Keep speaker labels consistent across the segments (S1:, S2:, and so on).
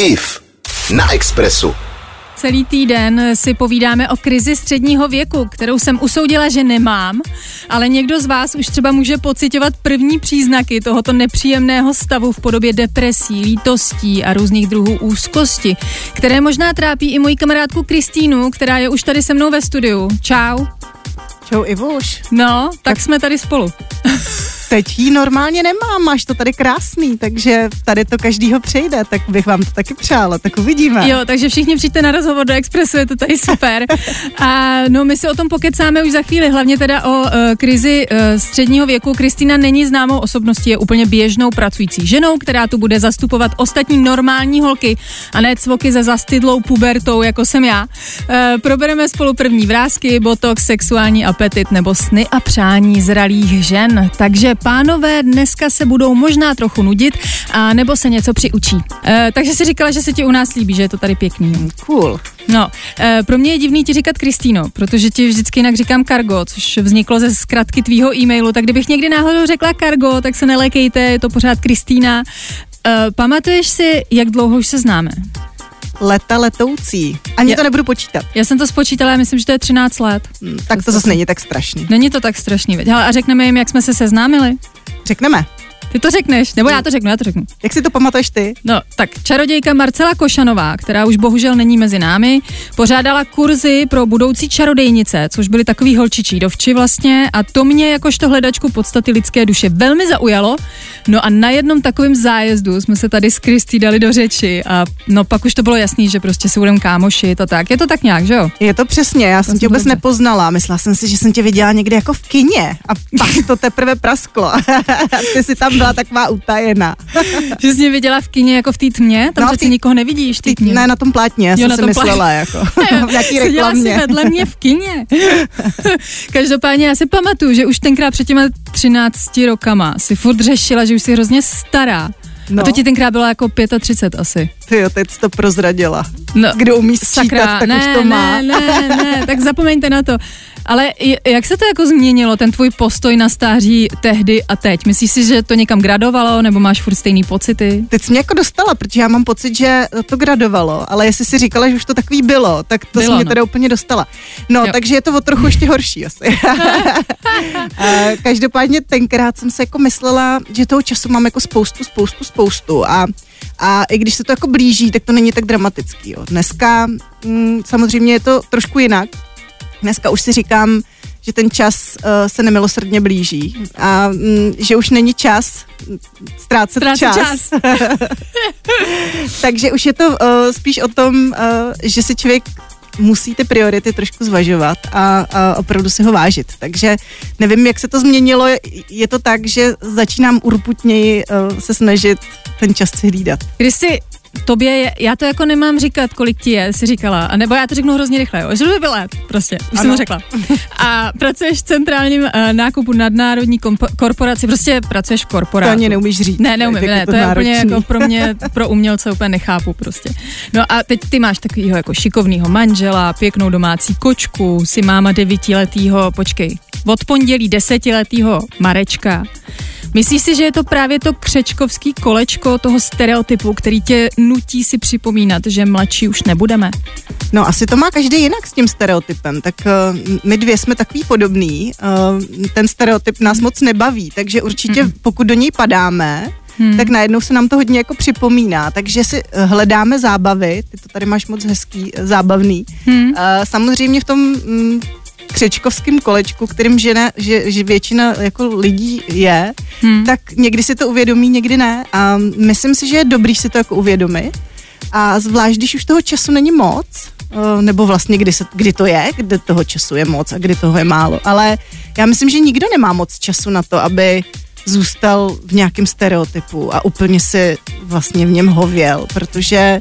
S1: IF na Expressu.
S2: Celý týden si povídáme o krizi středního věku, kterou jsem usoudila, že nemám, ale někdo z vás už třeba může pocitovat první příznaky tohoto nepříjemného stavu v podobě depresí, lítostí a různých druhů úzkosti, které možná trápí i moji kamarádku Kristýnu, která je už tady se mnou ve studiu. Čau.
S3: Čau Ivuš.
S2: No, tak jsme tady spolu.
S3: Teď jí normálně nemám, máš to tady krásný, takže tady to každýho přejde, tak bych vám to taky přála, tak uvidíme.
S2: Jo, takže všichni přijďte na rozhovor do Expressu, je to tady super. A no, my si o tom pokecáme už za chvíli, hlavně teda o uh, krizi uh, středního věku. Kristýna není známou osobností, je úplně běžnou pracující ženou, která tu bude zastupovat ostatní normální holky a ne cvoky ze zastydlou pubertou, jako jsem já. Uh, probereme spolu první vrázky, botox, sexuální apetit nebo sny a přání zralých žen. Takže pánové dneska se budou možná trochu nudit, a nebo se něco přiučí. E, takže si říkala, že se ti u nás líbí, že je to tady pěkný.
S3: Cool.
S2: No, e, pro mě je divný ti říkat Kristýno, protože ti vždycky jinak říkám Kargo, což vzniklo ze zkratky tvýho e-mailu, tak kdybych někdy náhodou řekla Kargo, tak se nelekejte, je to pořád Kristýna. E, pamatuješ si, jak dlouho už se známe?
S3: Leta letoucí. Ani
S2: Já-
S3: to nebudu počítat.
S2: Já jsem to spočítala, já myslím, že to je 13 let.
S3: Hm, Tak to zase není tak strašný.
S2: Není to tak strašný, veď. Hele, a řekneme jim, jak jsme se seznámili?
S3: Řekneme.
S2: Ty to řekneš, nebo já to řeknu, já to řeknu.
S3: Jak si to pamatuješ ty?
S2: No, tak čarodějka Marcela Košanová, která už bohužel není mezi námi, pořádala kurzy pro budoucí čarodejnice, což byly takový holčičí dovči vlastně a to mě jakožto hledačku podstaty lidské duše velmi zaujalo. No a na jednom takovém zájezdu jsme se tady s Kristý dali do řeči a no pak už to bylo jasný, že prostě si budeme kámošit a tak. Je to tak nějak, že jo?
S3: Je to přesně, já jsem tě vůbec
S2: dobře.
S3: nepoznala. Myslela jsem si, že jsem tě viděla někde jako v kině a pak to teprve prasklo. ty jsi tam byla taková utajená.
S2: Že jsi mě viděla v kině jako v té tmě, tam
S3: No,
S2: přeci
S3: té-
S2: nikoho nevidíš, ty
S3: Ty, ne, na tom plátně, já
S2: Jo,
S3: jsem si myslela, jako v nějaký
S2: Seděla si
S3: reklamě.
S2: vedle mě v kině. Každopádně já si pamatuju, že už tenkrát před těma 13 rokama si furt řešila, že už jsi hrozně stará. No.
S3: No.
S2: A to ti tenkrát bylo jako 35 asi.
S3: Ty jo, teď jsi to prozradila.
S2: No,
S3: Kdo umí sčítat, tak
S2: ne,
S3: už to má.
S2: Ne, ne, ne, tak zapomeňte na to. Ale jak se to jako změnilo, ten tvůj postoj na stáří tehdy a teď? Myslíš si, že to někam gradovalo, nebo máš furt stejný pocity?
S3: Teď jsi mě jako dostala, protože já mám pocit, že to gradovalo, ale jestli si říkala, že už to takový bylo, tak to
S2: Bylo,
S3: jsi mě
S2: no.
S3: teda úplně dostala. No,
S2: Jo.
S3: takže je to o trochu ještě horší asi. Každopádně tenkrát jsem se jako myslela, že toho času mám jako spoustu, spoustu, spoustu a a i když se to jako blíží, tak to není tak dramatický. Jo. Dneska mm, samozřejmě je to trošku jinak. Dneska už si říkám, že ten čas uh, se nemilosrdně blíží a mm, že už není čas ztrácet
S2: Ztrácet
S3: čas.
S2: čas.
S3: Takže už je to uh, spíš o tom, uh, že si člověk musí ty priority trošku zvažovat a, a opravdu si ho vážit. Takže nevím, jak se to změnilo. Je to tak, že začínám urputněji uh, se snažit ten čas si hlídat.
S2: Kristi, tobě je, já to jako nemám říkat, kolik ti je, si říkala, a nebo já to řeknu hrozně rychle, jo, že to by let, prostě, už jsem
S3: Ano.
S2: to řekla. A pracuješ v centrálním uh, nákupu nadnárodní kompo- korporaci, prostě pracuješ v
S3: To
S2: korporátu.
S3: ani neumíš říct.
S2: Ne, neumím, ne, to je úplně jako pro mě, pro umělce úplně nechápu prostě. No a teď ty máš takovýho jako šikovného manžela, pěknou domácí kočku, si máma devítiletýho, počkej, od pondělí desetiletýho Marečka. Myslíš si, že je to právě to křečkovský kolečko toho stereotypu, který tě nutí si připomínat, že mladší už nebudeme?
S3: No asi to má každý jinak s tím stereotypem, tak uh, my dvě jsme takový podobný, uh, ten stereotyp nás moc nebaví, takže určitě
S2: Mhm.
S3: pokud do něj padáme,
S2: Hmm.
S3: tak najednou se nám to hodně jako připomíná, takže si eh, hledáme zábavy, ty to tady máš moc hezký, zábavný.
S2: Hmm.
S3: Samozřejmě v tom mm, křečkovském kolečku, kterým žena, že, že většina jako lidí je,
S2: Hmm.
S3: tak někdy si to uvědomí, někdy ne. A myslím si, že je dobrý si to jako uvědomit. A zvlášť, když už toho času není moc, eh, nebo vlastně kdy, se, kdy to je, kdy toho času je moc a kdy toho je málo. Ale já myslím, že nikdo nemá moc času na to, aby zůstal v nějakém stereotypu a úplně si vlastně v něm hověl, protože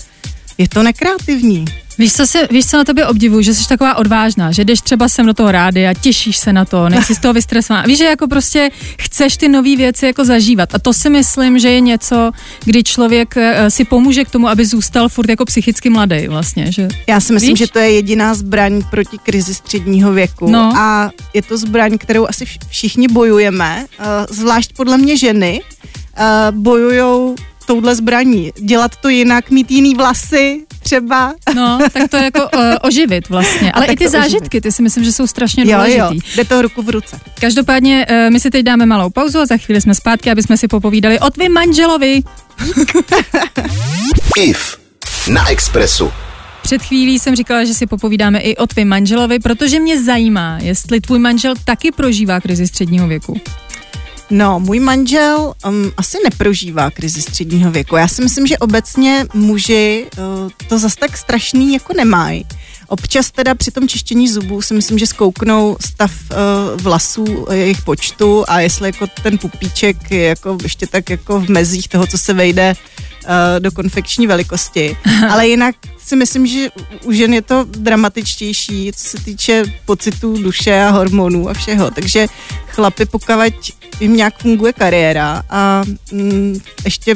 S3: je to nekreativní.
S2: Víš co, se, víš, co na tobě obdivuju, že jsi taková odvážná, že jdeš třeba sem do toho rády a těšíš se na to, nejsi z toho vystresovaná. Víš, že jako prostě chceš ty nové věci jako zažívat. A to si myslím, že je něco, kdy člověk eh, si pomůže k tomu, aby zůstal furt jako psychicky mladý vlastně. Že?
S3: Já si myslím,
S2: Víš?
S3: že to je jediná zbraň proti krizi středního věku.
S2: No.
S3: A je to zbraň, kterou asi vš- všichni bojujeme, uh, zvlášť podle mě ženy uh, bojujou touhle zbraní. Dělat to jinak, mít jiný vlasy třeba.
S2: No, tak to jako uh, oživit vlastně. Ale i ty zážitky, ty si myslím, že jsou strašně
S3: jo,
S2: důležitý.
S3: Jo, jde to ruku v ruce.
S2: Každopádně uh, my si teď dáme malou pauzu a za chvíli jsme zpátky, aby jsme si popovídali o tvým manželovi.
S1: IF na Expressu.
S2: Před chvílí jsem říkala, že si popovídáme i o tvém manželovi, protože mě zajímá, jestli tvůj manžel taky prožívá krizi středního věku.
S3: No, můj manžel um, asi neprožívá krizi středního věku. Já si myslím, že obecně muži uh, to zas tak strašný jako nemají. Občas teda při tom čištění zubů si myslím, že zkouknou stav uh, vlasů, jejich počtu a jestli jako ten pupíček je jako ještě tak jako v mezích toho, co se vejde uh, do konfekční velikosti. Ale jinak si myslím, že u žen je to dramatičtější, co se týče pocitů duše a hormonů a všeho. Takže chlapi, pokud jim nějak funguje kariéra a mm, ještě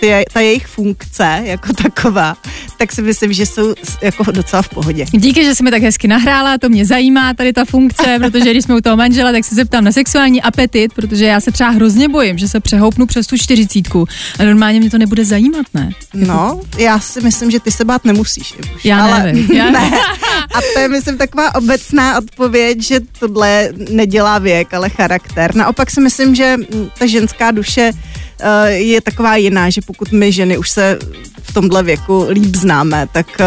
S3: ty, ta jejich funkce jako taková, tak si myslím, že jsou jako docela v pohodě.
S2: Díky, že jsi mi tak hezky nahrála, to mě zajímá tady ta funkce, protože když jsme u toho manžela, tak se zeptám na sexuální apetit, protože já se třeba hrozně bojím, že se přehoupnu přes tu čtyřicítku a normálně mě to nebude zajímat, ne?
S3: No, já si myslím, že ty se bát nemusíš. Už,
S2: já ale nevím. Já
S3: ne. A to je, myslím, taková obecná odpověď, že tohle nedělá věk, ale charakter. Naopak si myslím, že ta ženská duše je taková jiná, že pokud my ženy už se v tomhle věku líp známe, tak eh,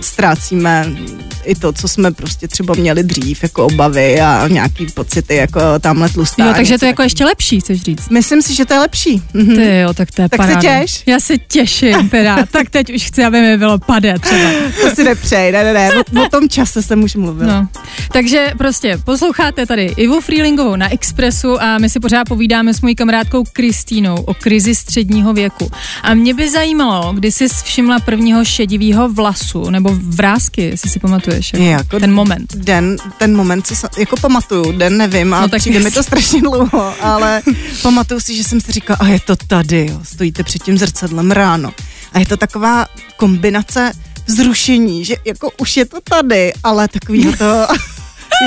S3: ztrácíme i to, co jsme prostě třeba měli dřív, jako obavy a nějaký pocity, jako tamhle tlustá.
S2: Jo, takže to je jako ještě lepší, chceš říct?
S3: Myslím si, že to je lepší.
S2: Mhm. Ty jo, tak to je
S3: Tak
S2: paráda.
S3: se těš?
S2: Já se těším, teda. tak teď už chci, aby mi bylo pade třeba.
S3: To si nepřej, ne, ne, ne, o, o tom čase jsem už mluvila.
S2: No. Takže prostě posloucháte tady Ivu Freelingovou na Expressu a my si pořád povídáme s mojí kamarádkou Kristýnou o krizi středního věku. A mě by zajímalo, kdy jsi všimla prvního šedivého vlasu, nebo vrázky, jestli si pamatuješ. Jako,
S3: jako
S2: ten moment.
S3: Den, ten moment si jako pamatuju, den nevím a no, tak přijde mi to strašně dlouho, ale pamatuju si, že jsem si říkala, a je to tady, jo, stojíte před tím zrcadlem ráno. A je to taková kombinace vzrušení, že jako už je to tady, ale takový to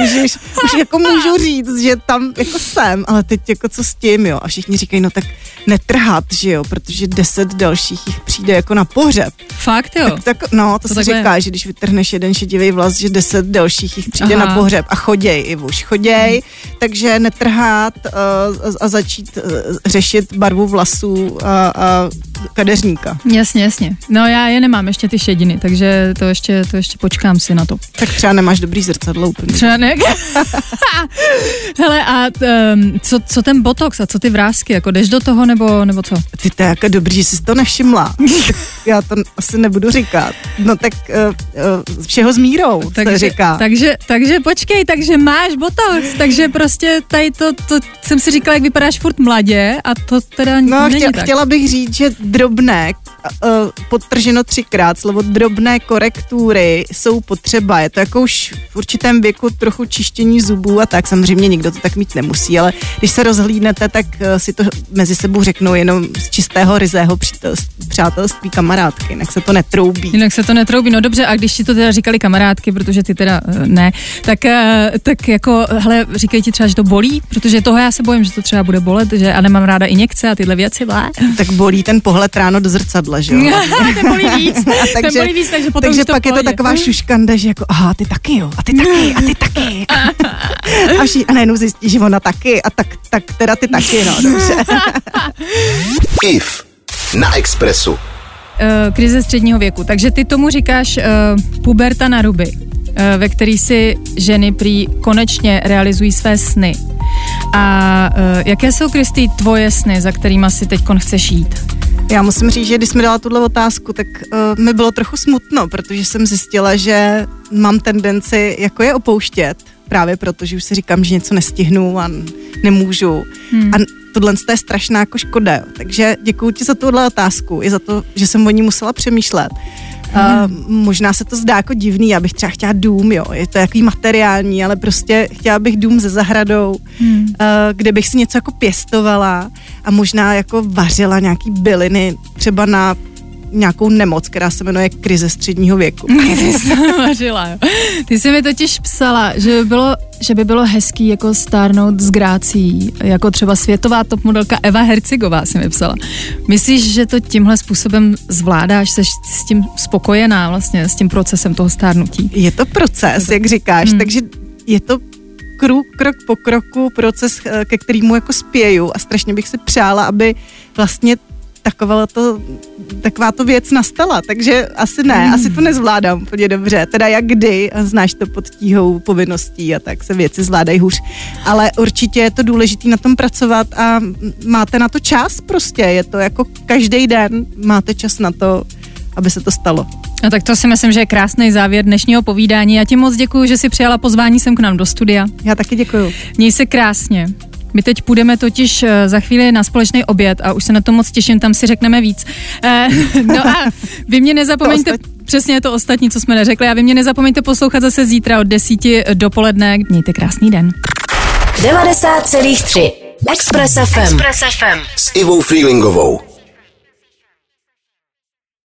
S3: Ježiš, už jako můžu říct, že tam jako jsem, ale teď jako co s tím, jo. A všichni říkají, no tak netrhat, že jo, protože deset dalších jich přijde jako na pohřeb.
S2: Fakt jo?
S3: Tak, tak no, to, to se říká, je. že když vytrhneš jeden šedivý vlas, že deset dalších jich přijde Aha. na pohřeb a choděj, i už choděj, hmm. takže netrhat uh, a začít uh, řešit barvu vlasů a, a kadeřníka.
S2: Jasně, jasně. No já je nemám ještě ty šediny, takže to ještě, to ještě počkám si na to.
S3: Tak třeba nemáš dobrý zrcadlo úplně.
S2: Třeba ne. Hele, a um, co, co ten botox a co ty vrázky, jako jdeš do toho nebo, nebo co?
S3: Ty to je jako dobrý, že jsi to nevšimla. já to asi nebudu říkat. No tak uh, uh, všeho s mírou takže, se říká.
S2: Takže, takže počkej, takže máš botox, takže prostě tady to, to jsem si říkala, jak vypadáš furt mladě a to teda
S3: no,
S2: není
S3: chtěla,
S2: tak.
S3: chtěla bych říct, že drobné, uh, podtrženo třikrát, slovo drobné korektury jsou potřeba. Je to jako už v určitém věku trochu čištění zubů a tak. Samozřejmě nikdo to tak mít nemusí, ale když se rozhlídnete, tak uh, si to mezi sebou řeknou jenom z čistého ryzého přátelství kamarádky, jinak se to netroubí.
S2: Jinak se to netroubí, no dobře, a když ti to teda říkali kamarádky, protože ty teda uh, ne, tak, uh, tak jako, hele, říkají ti třeba, že to bolí, protože toho já se bojím, že to třeba bude bolet, že a nemám ráda injekce a tyhle věci, blá.
S3: Tak bolí ten pohled ráno do zrcadla, že jo?
S2: ten bolí víc, takže, ten bolí víc, takže potom
S3: Takže
S2: to
S3: pak je to taková šuškanda, že jako, aha, ty taky jo, a ty taky, a ty taky. a, vší, a najednou zjistí, že ona taky, a tak, tak teda ty taky, no, dobře.
S1: IF na Expressu. Uh,
S2: krize středního věku. Takže ty tomu říkáš uh, puberta na ruby, uh, ve který si ženy prý konečně realizují své sny. A uh, jaké jsou, Kristý, tvoje sny, za kterými si teď chceš jít?
S3: Já musím říct, že když jsme dala tuhle otázku, tak uh, mi bylo trochu smutno, protože jsem zjistila, že mám tendenci jako je opouštět, právě proto, že už si říkám, že něco nestihnu a nemůžu. Hmm. A tohle je strašná jako škoda. Jo. Takže děkuji ti za tuhle otázku i za to, že jsem o ní musela přemýšlet. Uh, možná se to zdá jako divný, já bych třeba chtěla dům, jo, je to jaký materiální, ale prostě chtěla bych dům se zahradou, hmm. uh, kde bych si něco jako pěstovala a možná jako vařila nějaký byliny třeba na nějakou nemoc, která se jmenuje krize středního věku.
S2: Ty jsi vařila. Ty jsi mi totiž psala, že by bylo, že by bylo hezký jako stárnout s grácí, jako třeba světová top modelka Eva Hercigová si mi psala. Myslíš, že to tímhle způsobem zvládáš, jsi s tím spokojená vlastně, s tím procesem toho stárnutí?
S3: Je to proces, jak říkáš, hmm. takže je to krok, krok po kroku proces, eh, ke kterému jako spěju a strašně bych si přála, aby vlastně taková to, taková to věc nastala, takže asi ne, hmm. asi to nezvládám úplně dobře, teda jak kdy, znáš to pod tíhou povinností a tak se věci zvládají hůř, ale určitě je to důležité na tom pracovat a máte na to čas prostě, je to jako každý den máte čas na to, aby se to stalo.
S2: No tak to si myslím, že je krásný závěr dnešního povídání. Já ti moc děkuji, že jsi přijala pozvání sem k nám do studia.
S3: Já taky děkuji.
S2: Měj se krásně. My teď půjdeme totiž eh, za chvíli na společný oběd a už se na to moc těším, tam si řekneme víc. Eh, no a vy mě nezapomeňte, přesně to ostatní, co jsme neřekli, a vy mě nezapomeňte poslouchat zase zítra od 10 dopoledne. Mějte krásný den.
S1: 90,3 Express FM. Express FM. S Ivou Freelingovou.